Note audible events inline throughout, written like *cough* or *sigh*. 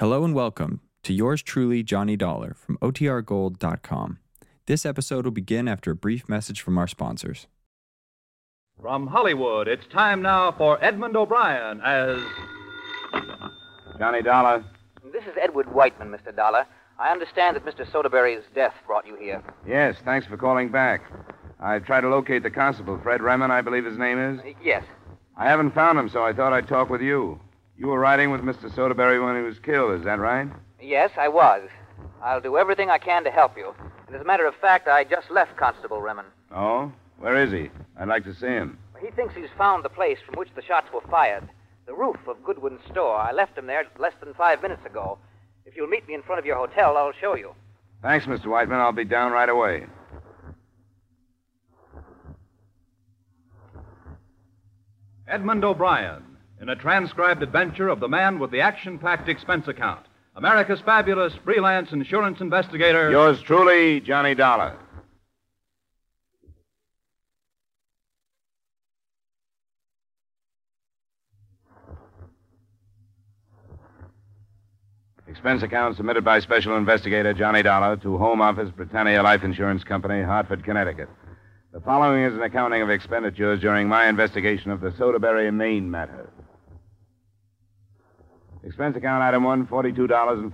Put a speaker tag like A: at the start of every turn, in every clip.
A: Hello and welcome to yours truly, Johnny Dollar from OTRGold.com. This episode will begin after a brief message from our sponsors.
B: From Hollywood, it's time now for Edmund O'Brien as.
C: Johnny Dollar.
D: This is Edward Whiteman, Mr. Dollar. I understand that Mr. Soderberry's death brought you here.
C: Yes, thanks for calling back. I tried to locate the constable, Fred Remen, I believe his name is.
D: Yes.
C: I haven't found him, so I thought I'd talk with you. You were riding with Mr. Soderberry when he was killed, is that right?
D: Yes, I was. I'll do everything I can to help you. And as a matter of fact, I just left Constable Remen.
C: Oh? Where is he? I'd like to see him.
D: He thinks he's found the place from which the shots were fired. The roof of Goodwin's store. I left him there less than five minutes ago. If you'll meet me in front of your hotel, I'll show you.
C: Thanks, Mr. Whiteman. I'll be down right away.
B: Edmund O'Brien in a transcribed adventure of the man with the action packed expense account. America's fabulous freelance insurance investigator.
C: Yours truly, Johnny Dollar. Expense account submitted by Special Investigator Johnny Dollar to Home Office, Britannia Life Insurance Company, Hartford, Connecticut. The following is an accounting of expenditures during my investigation of the Soderberry, Maine matter. Expense account item one, $42.45,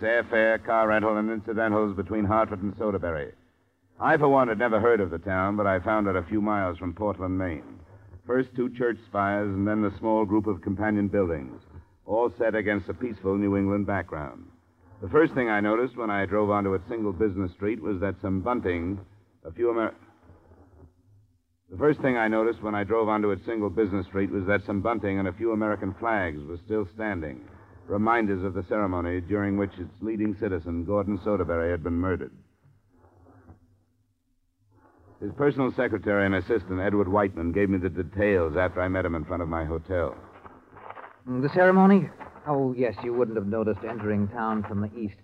C: airfare, car rental, and incidentals between Hartford and Soderberry. I, for one, had never heard of the town, but I found it a few miles from Portland, Maine. First two church spires, and then the small group of companion buildings, all set against a peaceful New England background. The first thing I noticed when I drove onto its single business street was that some bunting, a few Amer- the first thing I noticed when I drove onto its single business street was that some bunting and a few American flags were still standing, reminders of the ceremony during which its leading citizen, Gordon Soderberry, had been murdered. His personal secretary and assistant, Edward Whiteman, gave me the details after I met him in front of my hotel.
D: Mm, the ceremony? Oh, yes, you wouldn't have noticed entering town from the east.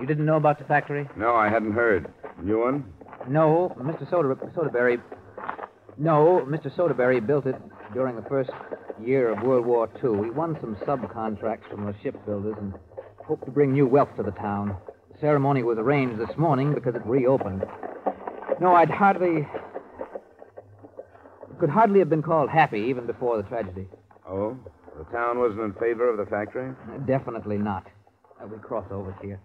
D: You didn't know about the factory?
C: No, I hadn't heard. You one?
D: No, Mr. Soder- Soderberry. No, Mr. Soderberry built it during the first year of World War II. He won some subcontracts from the shipbuilders and hoped to bring new wealth to the town. The ceremony was arranged this morning because it reopened. No, I'd hardly. It could hardly have been called happy even before the tragedy.
C: Oh? The town wasn't in favor of the factory?
D: Definitely not. Uh, we cross over here.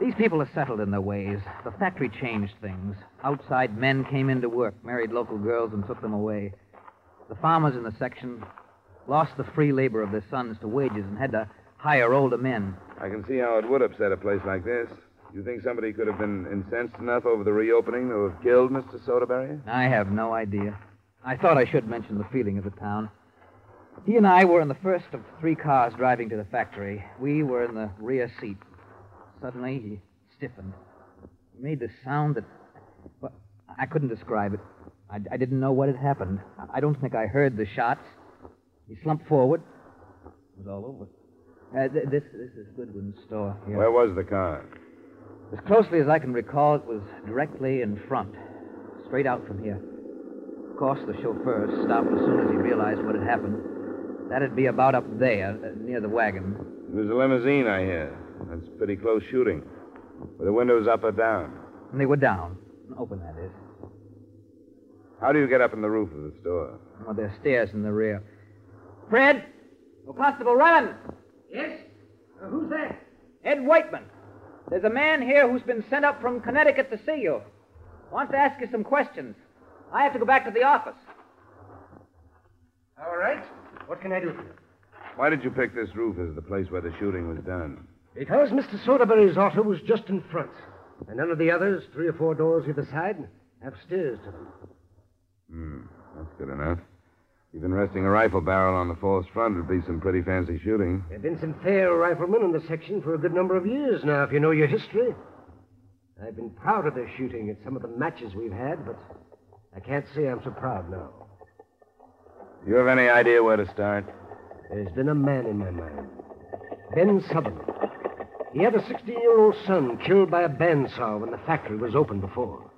D: These people are settled in their ways. The factory changed things. Outside men came into work, married local girls, and took them away. The farmers in the section lost the free labor of their sons to wages and had to hire older men.
C: I can see how it would upset a place like this. You think somebody could have been incensed enough over the reopening to have killed Mr. Soderberry?
D: I have no idea. I thought I should mention the feeling of the town. He and I were in the first of three cars driving to the factory. We were in the rear seat. Suddenly, he stiffened. He made the sound that. Well, I couldn't describe it. I, I didn't know what had happened. I, I don't think I heard the shots. He slumped forward. It was all over. Uh, th- this, this is Goodwin's store here.
C: Where was the car?
D: As closely as I can recall, it was directly in front, straight out from here. Of course, the chauffeur stopped as soon as he realized what had happened. That'd be about up there, uh, near the wagon.
C: It was a limousine, I hear. That's pretty close shooting. Were the windows up or down?
D: And they were down. Open, that is.
C: How do you get up in the roof of the store?
D: Well, there's stairs in the rear. Fred? Oh, Constable Remen.
E: Yes? Uh, who's that?
D: Ed Whiteman. There's a man here who's been sent up from Connecticut to see you. Wants to ask you some questions. I have to go back to the office.
E: All right. What can I do for you?
C: Why did you pick this roof as the place where the shooting was done?
E: Because Mr. Soderberry's auto was just in front. And none of the others, three or four doors either side, have stairs to them.
C: Hmm, that's good enough. Even resting a rifle barrel on the false front would be some pretty fancy shooting.
E: There have been some fair riflemen in the section for a good number of years now, if you know your history. I've been proud of their shooting at some of the matches we've had, but I can't say I'm so proud now.
C: Do you have any idea where to start?
E: There's been a man in my mind. Ben Sutherland. He had a 16 year old son killed by a bandsaw when the factory was open before.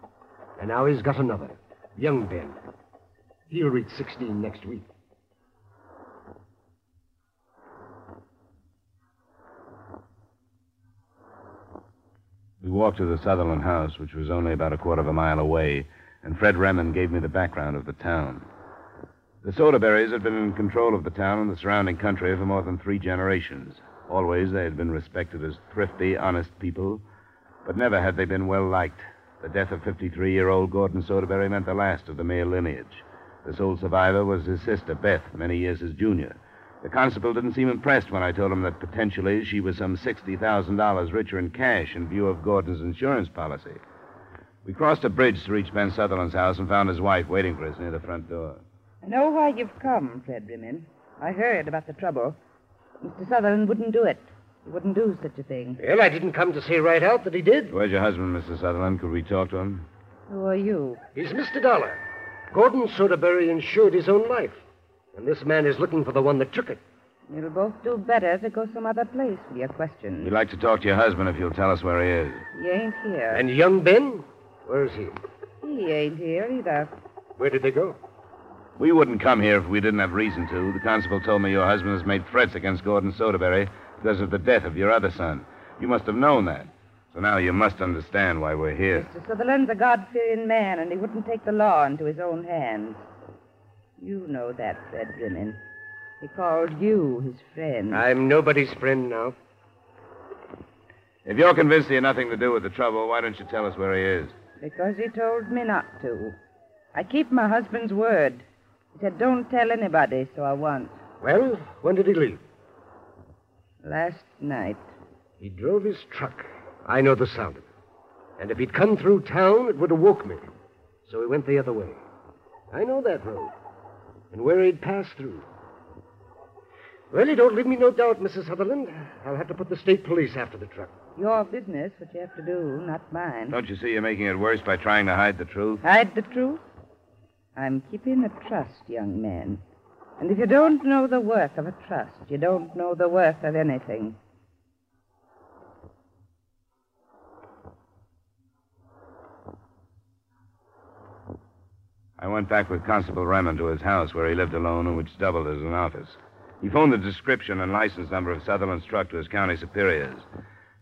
E: And now he's got another, young Ben. He'll reach 16 next week.
C: We walked to the Sutherland house, which was only about a quarter of a mile away, and Fred Remen gave me the background of the town. The Soderberries had been in control of the town and the surrounding country for more than three generations. Always they had been respected as thrifty, honest people, but never had they been well liked. The death of 53 year old Gordon Soderberry meant the last of the male lineage. The sole survivor was his sister, Beth, many years his junior. The constable didn't seem impressed when I told him that potentially she was some $60,000 richer in cash in view of Gordon's insurance policy. We crossed a bridge to reach Ben Sutherland's house and found his wife waiting for us near the front door.
F: I know why you've come, Fred Rimmon. I heard about the trouble. Mr. Sutherland wouldn't do it. He wouldn't do such a thing.
E: Well, I didn't come to say right out that he did.
C: Where's your husband, Mr. Sutherland? Could we talk to him?
F: Who are you?
E: He's Mr. Dollar. Gordon Soderberry insured his own life. And this man is looking for the one that took it.
F: You'll both do better to go some other place with your questions.
C: We'd like to talk to your husband if you'll tell us where he is.
F: He ain't here.
E: And young Ben? Where is he?
F: he ain't here either.
E: Where did they go?
C: We wouldn't come here if we didn't have reason to. The constable told me your husband has made threats against Gordon Soderberry because of the death of your other son. You must have known that. So now you must understand why we're here.
F: Mr. Sutherland's a God-fearing man, and he wouldn't take the law into his own hands. You know that, Fred Rimmon. He called you his friend.
E: I'm nobody's friend now.
C: If you're convinced he had nothing to do with the trouble, why don't you tell us where he is?
F: Because he told me not to. I keep my husband's word. He said, don't tell anybody, so I won't.
E: Well, when did he leave?
F: Last night.
E: He drove his truck. I know the sound of it. And if he'd come through town, it would have woke me. So he went the other way. I know that road. And where he'd passed through. Well, you don't leave me no doubt, Mrs. Sutherland. I'll have to put the state police after the truck.
F: Your business, what you have to do, not mine.
C: Don't you see you're making it worse by trying to hide the truth?
F: Hide the truth? I'm keeping a trust, young man. And if you don't know the worth of a trust, you don't know the worth of anything.
C: I went back with Constable Raymond to his house where he lived alone and which doubled as an office. He phoned the description and license number of Sutherland's truck to his county superiors.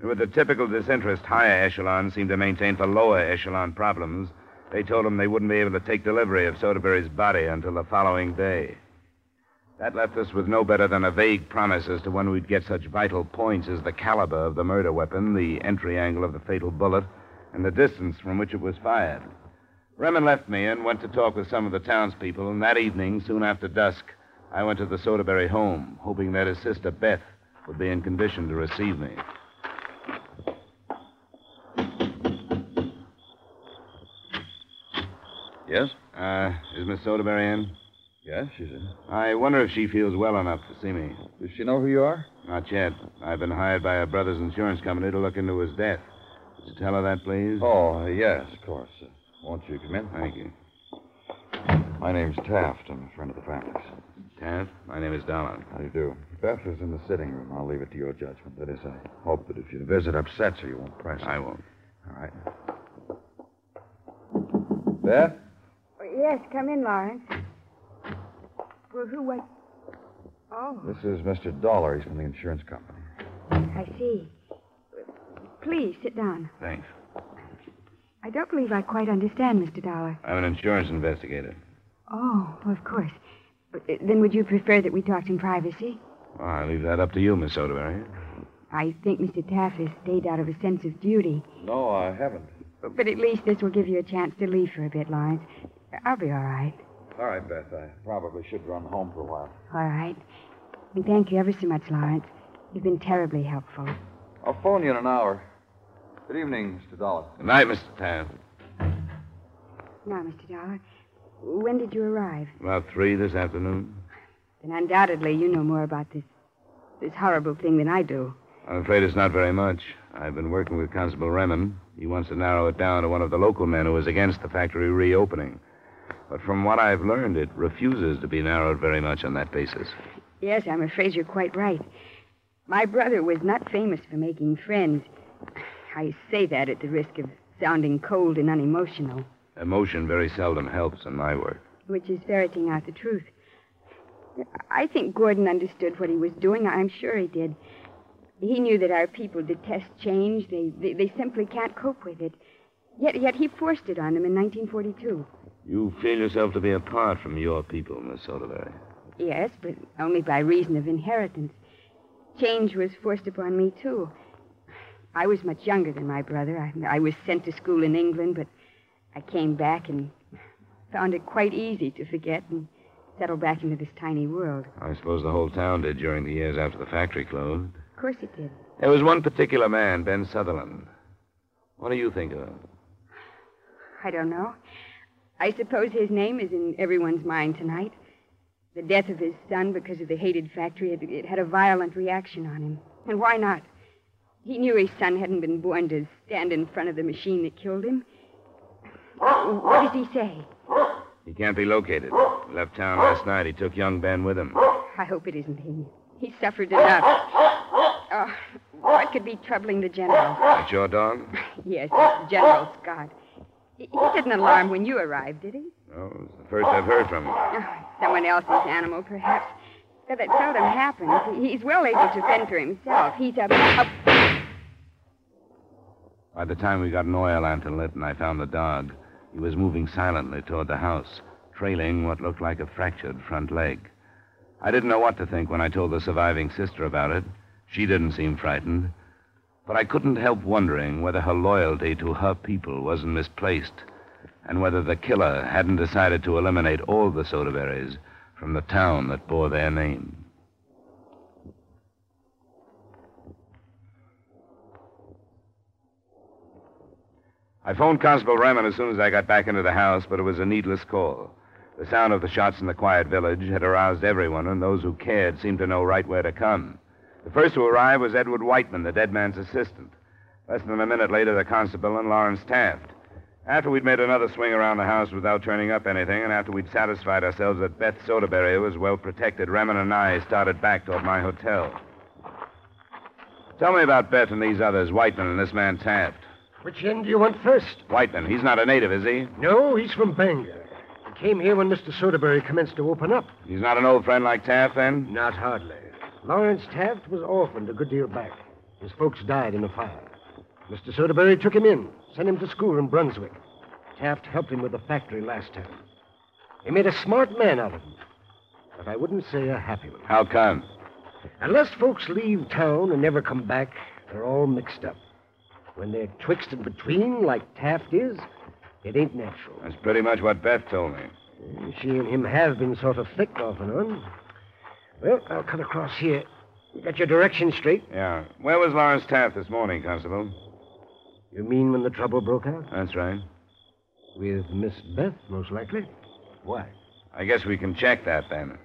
C: And with the typical disinterest higher echelons seem to maintain for lower echelon problems, they told him they wouldn't be able to take delivery of Soderberry's body until the following day. That left us with no better than a vague promise as to when we'd get such vital points as the caliber of the murder weapon, the entry angle of the fatal bullet, and the distance from which it was fired. Remen left me and went to talk with some of the townspeople, and that evening, soon after dusk, I went to the Soderberry home, hoping that his sister Beth would be in condition to receive me.
G: Yes?
C: Uh, is Miss Soderberry in?
G: Yes, she's in.
C: I wonder if she feels well enough to see me.
G: Does she know who you are?
C: Not yet. I've been hired by her brother's insurance company to look into his death. Would you tell her that, please?
G: Oh, yes, of course. Uh, won't you come in?
C: Thank you.
G: My name's Taft. I'm a friend of the family's.
C: Taft, my name is Dollar.
G: How do you do? Beth is in the sitting room. I'll leave it to your judgment. That is, I hope that if your visit upsets her, you won't press her.
C: I won't.
G: All right. Beth?
H: Yes, come in, Lawrence. Well, who was. Oh,
G: This is Mr. Dollar. He's from the insurance company.
H: I see. Please sit down.
C: Thanks.
H: I don't believe I quite understand, Mr. Dollar.
C: I'm an insurance investigator.
H: Oh, well, of course. But, uh, Then would you prefer that we talked in privacy?
C: Well, I leave that up to you, Miss Soderberry.
H: I think Mr. Taft has stayed out of a sense of duty.
G: No, I haven't.
H: But at least this will give you a chance to leave for a bit, Lawrence. I'll be all right.
G: All right, Beth. I probably should run home for a while.
H: All right. And thank you ever so much, Lawrence. You've been terribly helpful.
G: I'll phone you in an hour. Good evening, Mr. Dollar.
C: Good night, Mr. Taft.
H: Now, Mr. Dollar, when did you arrive?
C: About three this afternoon.
H: Then undoubtedly you know more about this this horrible thing than I do.
C: I'm afraid it's not very much. I've been working with Constable Remen. He wants to narrow it down to one of the local men who is against the factory reopening. But from what I've learned, it refuses to be narrowed very much on that basis.
H: Yes, I'm afraid you're quite right. My brother was not famous for making friends. I say that at the risk of sounding cold and unemotional,
C: Emotion very seldom helps in my work.
H: which is ferreting out the truth. I think Gordon understood what he was doing. I'm sure he did. He knew that our people detest change. They, they, they simply can't cope with it. Yet, yet he forced it on them in 1942.
C: You feel yourself to be apart from your people, Miss Soderberry.
H: Yes, but only by reason of inheritance. Change was forced upon me, too. I was much younger than my brother. I, I was sent to school in England, but I came back and found it quite easy to forget and settle back into this tiny world.
C: I suppose the whole town did during the years after the factory closed.
H: Of course it did.
C: There was one particular man, Ben Sutherland. What do you think of him?
H: I don't know. I suppose his name is in everyone's mind tonight. The death of his son because of the hated factory, it, it had a violent reaction on him. And why not? He knew his son hadn't been born to stand in front of the machine that killed him. What does he say?
C: He can't be located. He left town last night. He took young Ben with him.
H: I hope it isn't him. He suffered enough. Oh, what could be troubling the general?
C: That's your dog? *laughs*
H: yes, General Scott. He, he didn't alarm when you arrived, did he?
C: No, it's the first I've heard from him.
H: Oh, someone else's animal, perhaps. But that seldom happens. He- He's well able to fend for himself. He's a. a
C: By the time we got an oil lantern lit and I found the dog, he was moving silently toward the house, trailing what looked like a fractured front leg. I didn't know what to think when I told the surviving sister about it. She didn't seem frightened. But I couldn't help wondering whether her loyalty to her people wasn't misplaced, and whether the killer hadn't decided to eliminate all the Soderberries from the town that bore their name. I phoned Constable Raymond as soon as I got back into the house, but it was a needless call. The sound of the shots in the quiet village had aroused everyone, and those who cared seemed to know right where to come. The first to arrive was Edward Whiteman, the dead man's assistant. Less than a minute later, the constable and Lawrence Taft. After we'd made another swing around the house without turning up anything, and after we'd satisfied ourselves that Beth Soderberry was well protected, Raymond and I started back toward my hotel. Tell me about Beth and these others, Whiteman and this man Taft.
E: Which end do you want first?
C: Whiteman, he's not a native, is he?
E: No, he's from Bangor. He came here when Mr. Soderberry commenced to open up.
C: He's not an old friend like Taft, then?
E: Not hardly. Lawrence Taft was orphaned a good deal back. His folks died in a fire. Mr. Soderberry took him in, sent him to school in Brunswick. Taft helped him with the factory last time. He made a smart man out of him, but I wouldn't say a happy one.
C: How come?
E: Unless folks leave town and never come back, they're all mixed up. When they're twixt and between, like Taft is, it ain't natural.
C: That's pretty much what Beth told me.
E: She and him have been sort of thick off and on. Well, I'll cut across here. You got your directions straight?
C: Yeah. Where was Lawrence Taft this morning, Constable?
E: You mean when the trouble broke out?
C: That's right.
E: With Miss Beth, most likely. Why?
C: I guess we can check that then.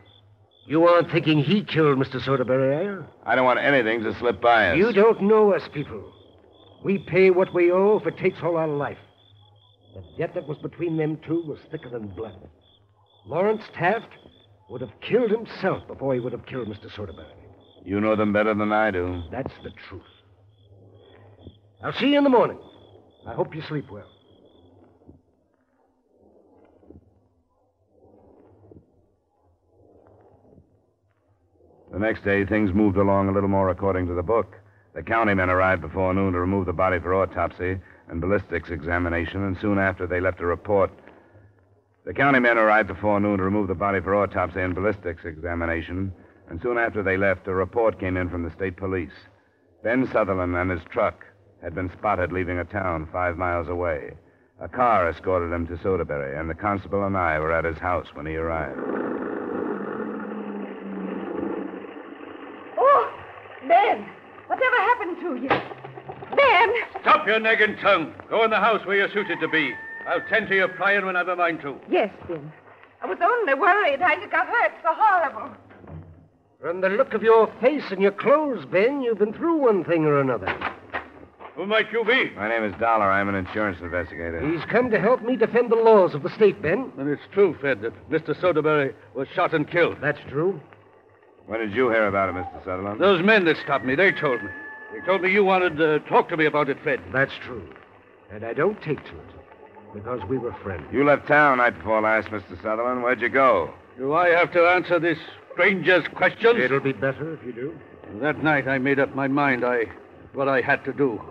E: You aren't thinking he killed Mr. Soderberry, are you?
C: I don't want anything to slip by us.
E: You don't know us people. We pay what we owe if it takes all our life. The debt that was between them two was thicker than blood. Lawrence Taft would have killed himself before he would have killed Mr. Soderberry.
C: You know them better than I do.
E: That's the truth. I'll see you in the morning. I hope you sleep well.
C: The next day, things moved along a little more according to the book. The county men arrived before noon to remove the body for autopsy and ballistics examination, and soon after they left a report. The county men arrived before noon to remove the body for autopsy and ballistics examination, and soon after they left, a report came in from the state police. Ben Sutherland and his truck had been spotted leaving a town five miles away. A car escorted him to Soderberry, and the constable and I were at his house when he arrived.
F: Oh, Ben! Whatever happened to you? Ben!
I: Stop your nagging tongue. Go in the house where you're suited to be. I'll tend to your prying when I've a mind to.
F: Yes, Ben. I was only worried how you got hurt so horrible.
E: From the look of your face and your clothes, Ben, you've been through one thing or another.
I: Who might you be?
C: My name is Dollar. I'm an insurance investigator.
E: He's come to help me defend the laws of the state, Ben.
I: And it's true, Fred, that Mr. Soderberry was shot and killed.
E: That's true.
C: When did you hear about it, Mr. Sutherland?
I: Those men that stopped me, they told me. They told me you wanted to talk to me about it, Fred.
E: That's true. And I don't take to it because we were friends.
C: You left town night before last, Mr. Sutherland. Where'd you go?
I: Do I have to answer this stranger's questions?
E: It'll be better if you do.
I: That night I made up my mind I what I had to do.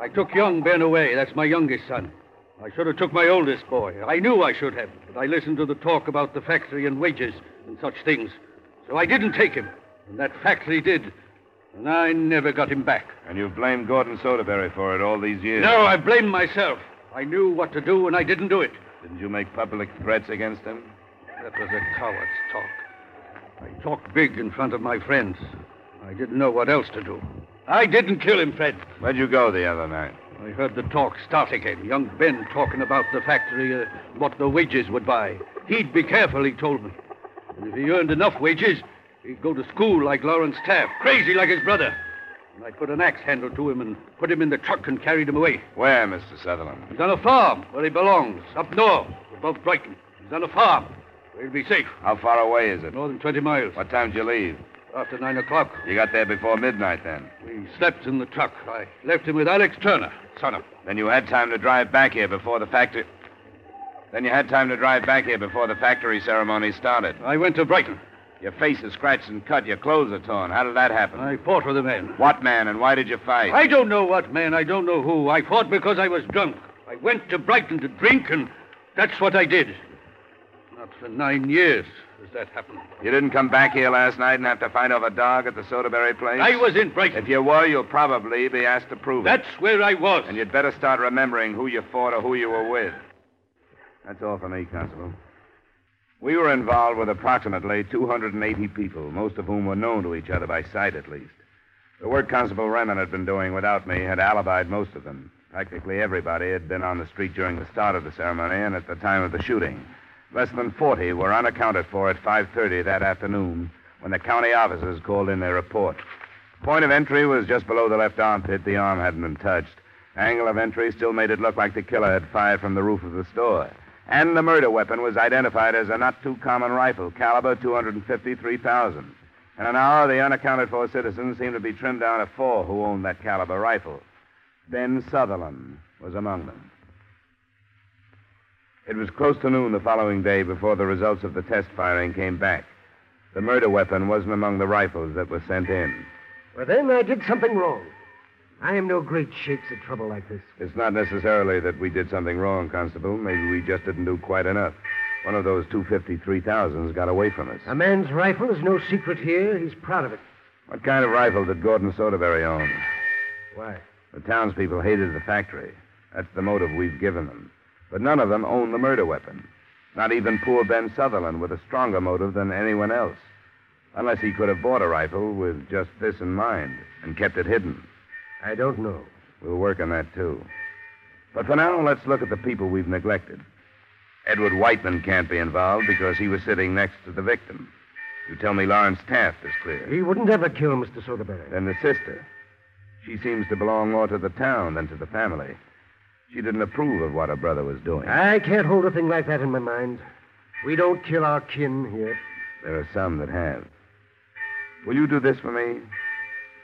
I: I took young Ben away. That's my youngest son. I should have took my oldest boy. I knew I should have, but I listened to the talk about the factory and wages and such things. So I didn't take him. And that factory did. And I never got him back.
C: And you've blamed Gordon Soderberry for it all these years.
I: No, I blame myself. I knew what to do, and I didn't do it.
C: Didn't you make public threats against him?
I: That was a coward's talk. I talked big in front of my friends. I didn't know what else to do. I didn't kill him, Fred.
C: Where'd you go the other night?
I: I heard the talk start again. Young Ben talking about the factory, uh, what the wages would buy. He'd be careful, he told me. And if he earned enough wages, he'd go to school like Lawrence Taft, crazy like his brother. And I put an axe handle to him and put him in the truck and carried him away.
C: Where, Mr. Sutherland?
I: He's on a farm where he belongs, up north, above Brighton. He's on a farm where he'll be safe.
C: How far away is it?
I: More than 20 miles.
C: What time did you leave?
I: After 9 o'clock.
C: You got there before midnight then?
I: We slept in the truck. I left him with Alex Turner, son of.
C: Then you had time to drive back here before the factory. Then you had time to drive back here before the factory ceremony started.
I: I went to Brighton.
C: Your face is scratched and cut. Your clothes are torn. How did that happen?
I: I fought with a man.
C: What man and why did you fight?
I: I don't know what man. I don't know who. I fought because I was drunk. I went to Brighton to drink, and that's what I did. Not for nine years has that happened.
C: You didn't come back here last night and have to fight over a dog at the Soderberry place?
I: I was in Brighton.
C: If you were, you'll probably be asked to prove it.
I: That's where I was.
C: And you'd better start remembering who you fought or who you were with. That's all for me, Constable. We were involved with approximately 280 people, most of whom were known to each other by sight at least. The work Constable Remen had been doing without me had alibied most of them. Practically everybody had been on the street during the start of the ceremony and at the time of the shooting. Less than 40 were unaccounted for at 5:30 that afternoon when the county officers called in their report. Point of entry was just below the left armpit. The arm hadn't been touched. Angle of entry still made it look like the killer had fired from the roof of the store. And the murder weapon was identified as a not too common rifle, caliber 253,000. In an hour, the unaccounted for citizens seemed to be trimmed down to four who owned that caliber rifle. Ben Sutherland was among them. It was close to noon the following day before the results of the test firing came back. The murder weapon wasn't among the rifles that were sent in.
E: Well, then I did something wrong. I am no great shakes at trouble like this.
C: It's not necessarily that we did something wrong, Constable. Maybe we just didn't do quite enough. One of those 253,000s got away from us.
E: A man's rifle is no secret here. He's proud of it.
C: What kind of rifle did Gordon Soderberry own?
E: Why?
C: The townspeople hated the factory. That's the motive we've given them. But none of them owned the murder weapon. Not even poor Ben Sutherland with a stronger motive than anyone else. Unless he could have bought a rifle with just this in mind and kept it hidden.
E: I don't know.
C: We'll work on that, too. But for now, let's look at the people we've neglected. Edward Whiteman can't be involved because he was sitting next to the victim. You tell me Lawrence Taft is clear.
E: He wouldn't ever kill Mr. Soderberry.
C: Then the sister. She seems to belong more to the town than to the family. She didn't approve of what her brother was doing.
E: I can't hold a thing like that in my mind. We don't kill our kin here.
C: There are some that have. Will you do this for me?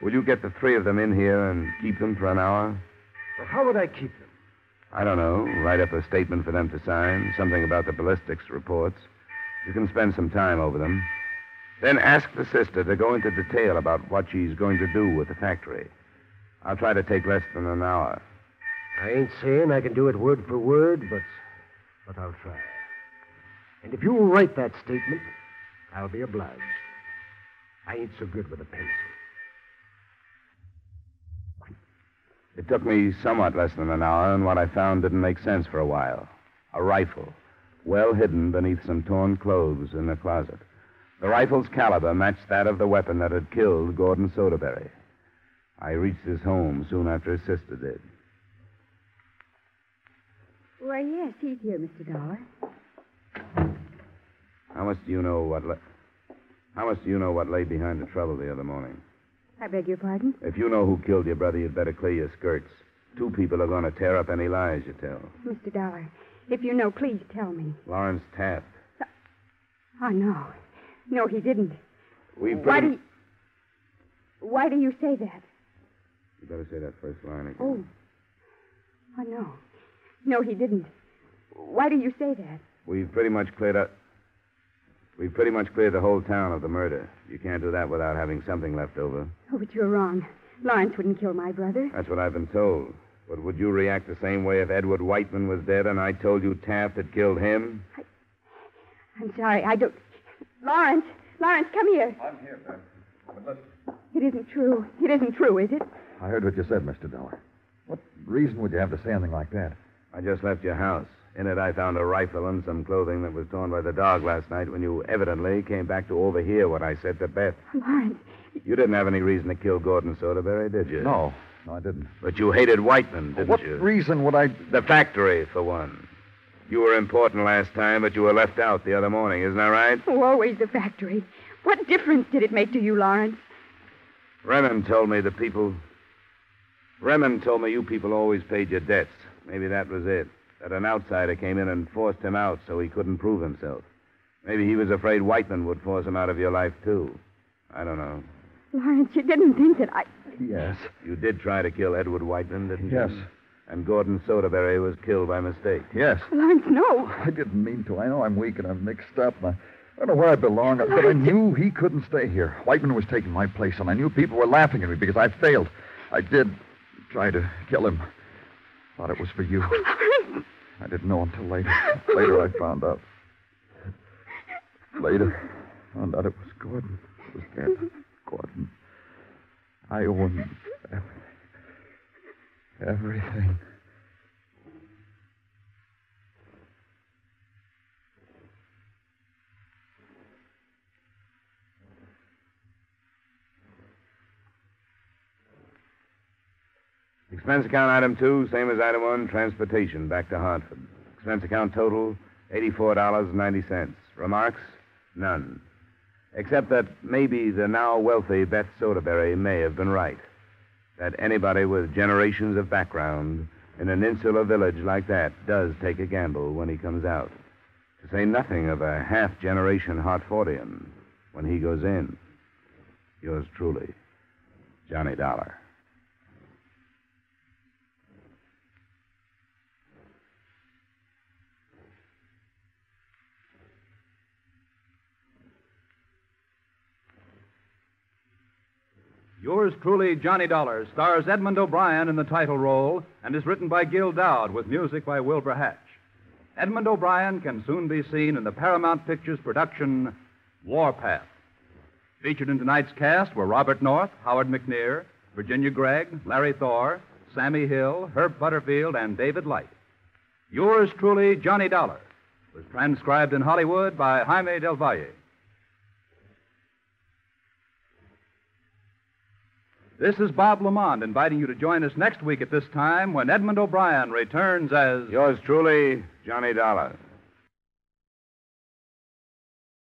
C: Will you get the three of them in here and keep them for an hour?
E: But how would I keep them?
C: I don't know. Write up a statement for them to sign, something about the ballistics reports. You can spend some time over them. Then ask the sister to go into detail about what she's going to do with the factory. I'll try to take less than an hour.
E: I ain't saying I can do it word for word, but but I'll try. And if you'll write that statement, I'll be obliged. I ain't so good with a pencil.
C: It took me somewhat less than an hour, and what I found didn't make sense for a while. A rifle, well hidden beneath some torn clothes in a closet. The rifle's caliber matched that of the weapon that had killed Gordon Soderberry. I reached his home soon after his sister did.
H: Why, yes, he's here, Mr. Dollar.
C: How much do you know what la- How much do you know what lay behind the trouble the other morning?
H: I beg your pardon?
C: If you know who killed your brother, you'd better clear your skirts. Two people are going to tear up any lies you tell.
H: Mr. Dollar, if you know, please tell me.
C: Lawrence Taft.
H: Oh, no. No, he didn't.
C: We
H: Why do you... Why do you say that?
C: You better say that first line again.
H: Oh. Oh, no. No, he didn't. Why do you say that?
C: We've pretty much cleared up. We've pretty much cleared the whole town of the murder. You can't do that without having something left over.
H: Oh, but you're wrong. Lawrence wouldn't kill my brother.
C: That's what I've been told. But would you react the same way if Edward Whiteman was dead and I told you Taft had killed him? I...
H: I'm sorry. I don't. Lawrence! Lawrence, come here.
G: I'm here, Ben. But listen,
H: It isn't true. It isn't true, is it?
G: I heard what you said, Mr. Dollar. What reason would you have to say anything like that?
C: I just left your house. In it, I found a rifle and some clothing that was torn by the dog last night when you evidently came back to overhear what I said to Beth.
H: Lawrence,
C: You didn't have any reason to kill Gordon Soderberry, did you?
G: No, no, I didn't.
C: But you hated Whiteman, didn't
G: what
C: you?
G: reason would I?
C: The factory, for one. You were important last time, but you were left out the other morning, isn't that right?
H: oh, always the factory. What difference did it make to you, Lawrence?
C: Remen told me the people. Remen told me you people always paid your debts. Maybe that was it. That an outsider came in and forced him out so he couldn't prove himself. Maybe he was afraid Whiteman would force him out of your life, too. I don't know.
H: Lawrence, you didn't think that I.
G: Yes.
C: You did try to kill Edward Whiteman, didn't you? Yes. And Gordon Soderberry was killed by mistake.
G: Yes.
H: Lawrence, no.
G: I didn't mean to. I know I'm weak and I'm mixed up. And I, I don't know where I belong, but I knew he couldn't stay here. Whiteman was taking my place, and I knew people were laughing at me because I failed. I did try to kill him. Thought it was for you. I didn't know until later. Later, I found out. Later, found out it was Gordon. It was dead. Gordon. I owe him everything. Everything.
C: Expense account item two, same as item one, transportation back to Hartford. Expense account total, $84.90. Remarks? None. Except that maybe the now wealthy Beth Soderberry may have been right. That anybody with generations of background in an insular village like that does take a gamble when he comes out. To say nothing of a half generation Hartfordian when he goes in. Yours truly, Johnny Dollar.
B: Yours truly, Johnny Dollar, stars Edmund O'Brien in the title role and is written by Gil Doud with music by Wilbur Hatch. Edmund O'Brien can soon be seen in the Paramount Pictures production Warpath. Featured in tonight's cast were Robert North, Howard McNear, Virginia Gregg, Larry Thor, Sammie Hill, Herb Butterfield, and David Light. Yours truly, Johnny Dollar, was transcribed in Hollywood by Jaime Del Valle. This is Bob LeMond inviting you to join us next week at this time when Edmund O'Brien returns as.
C: Yours truly, Johnny Dollar.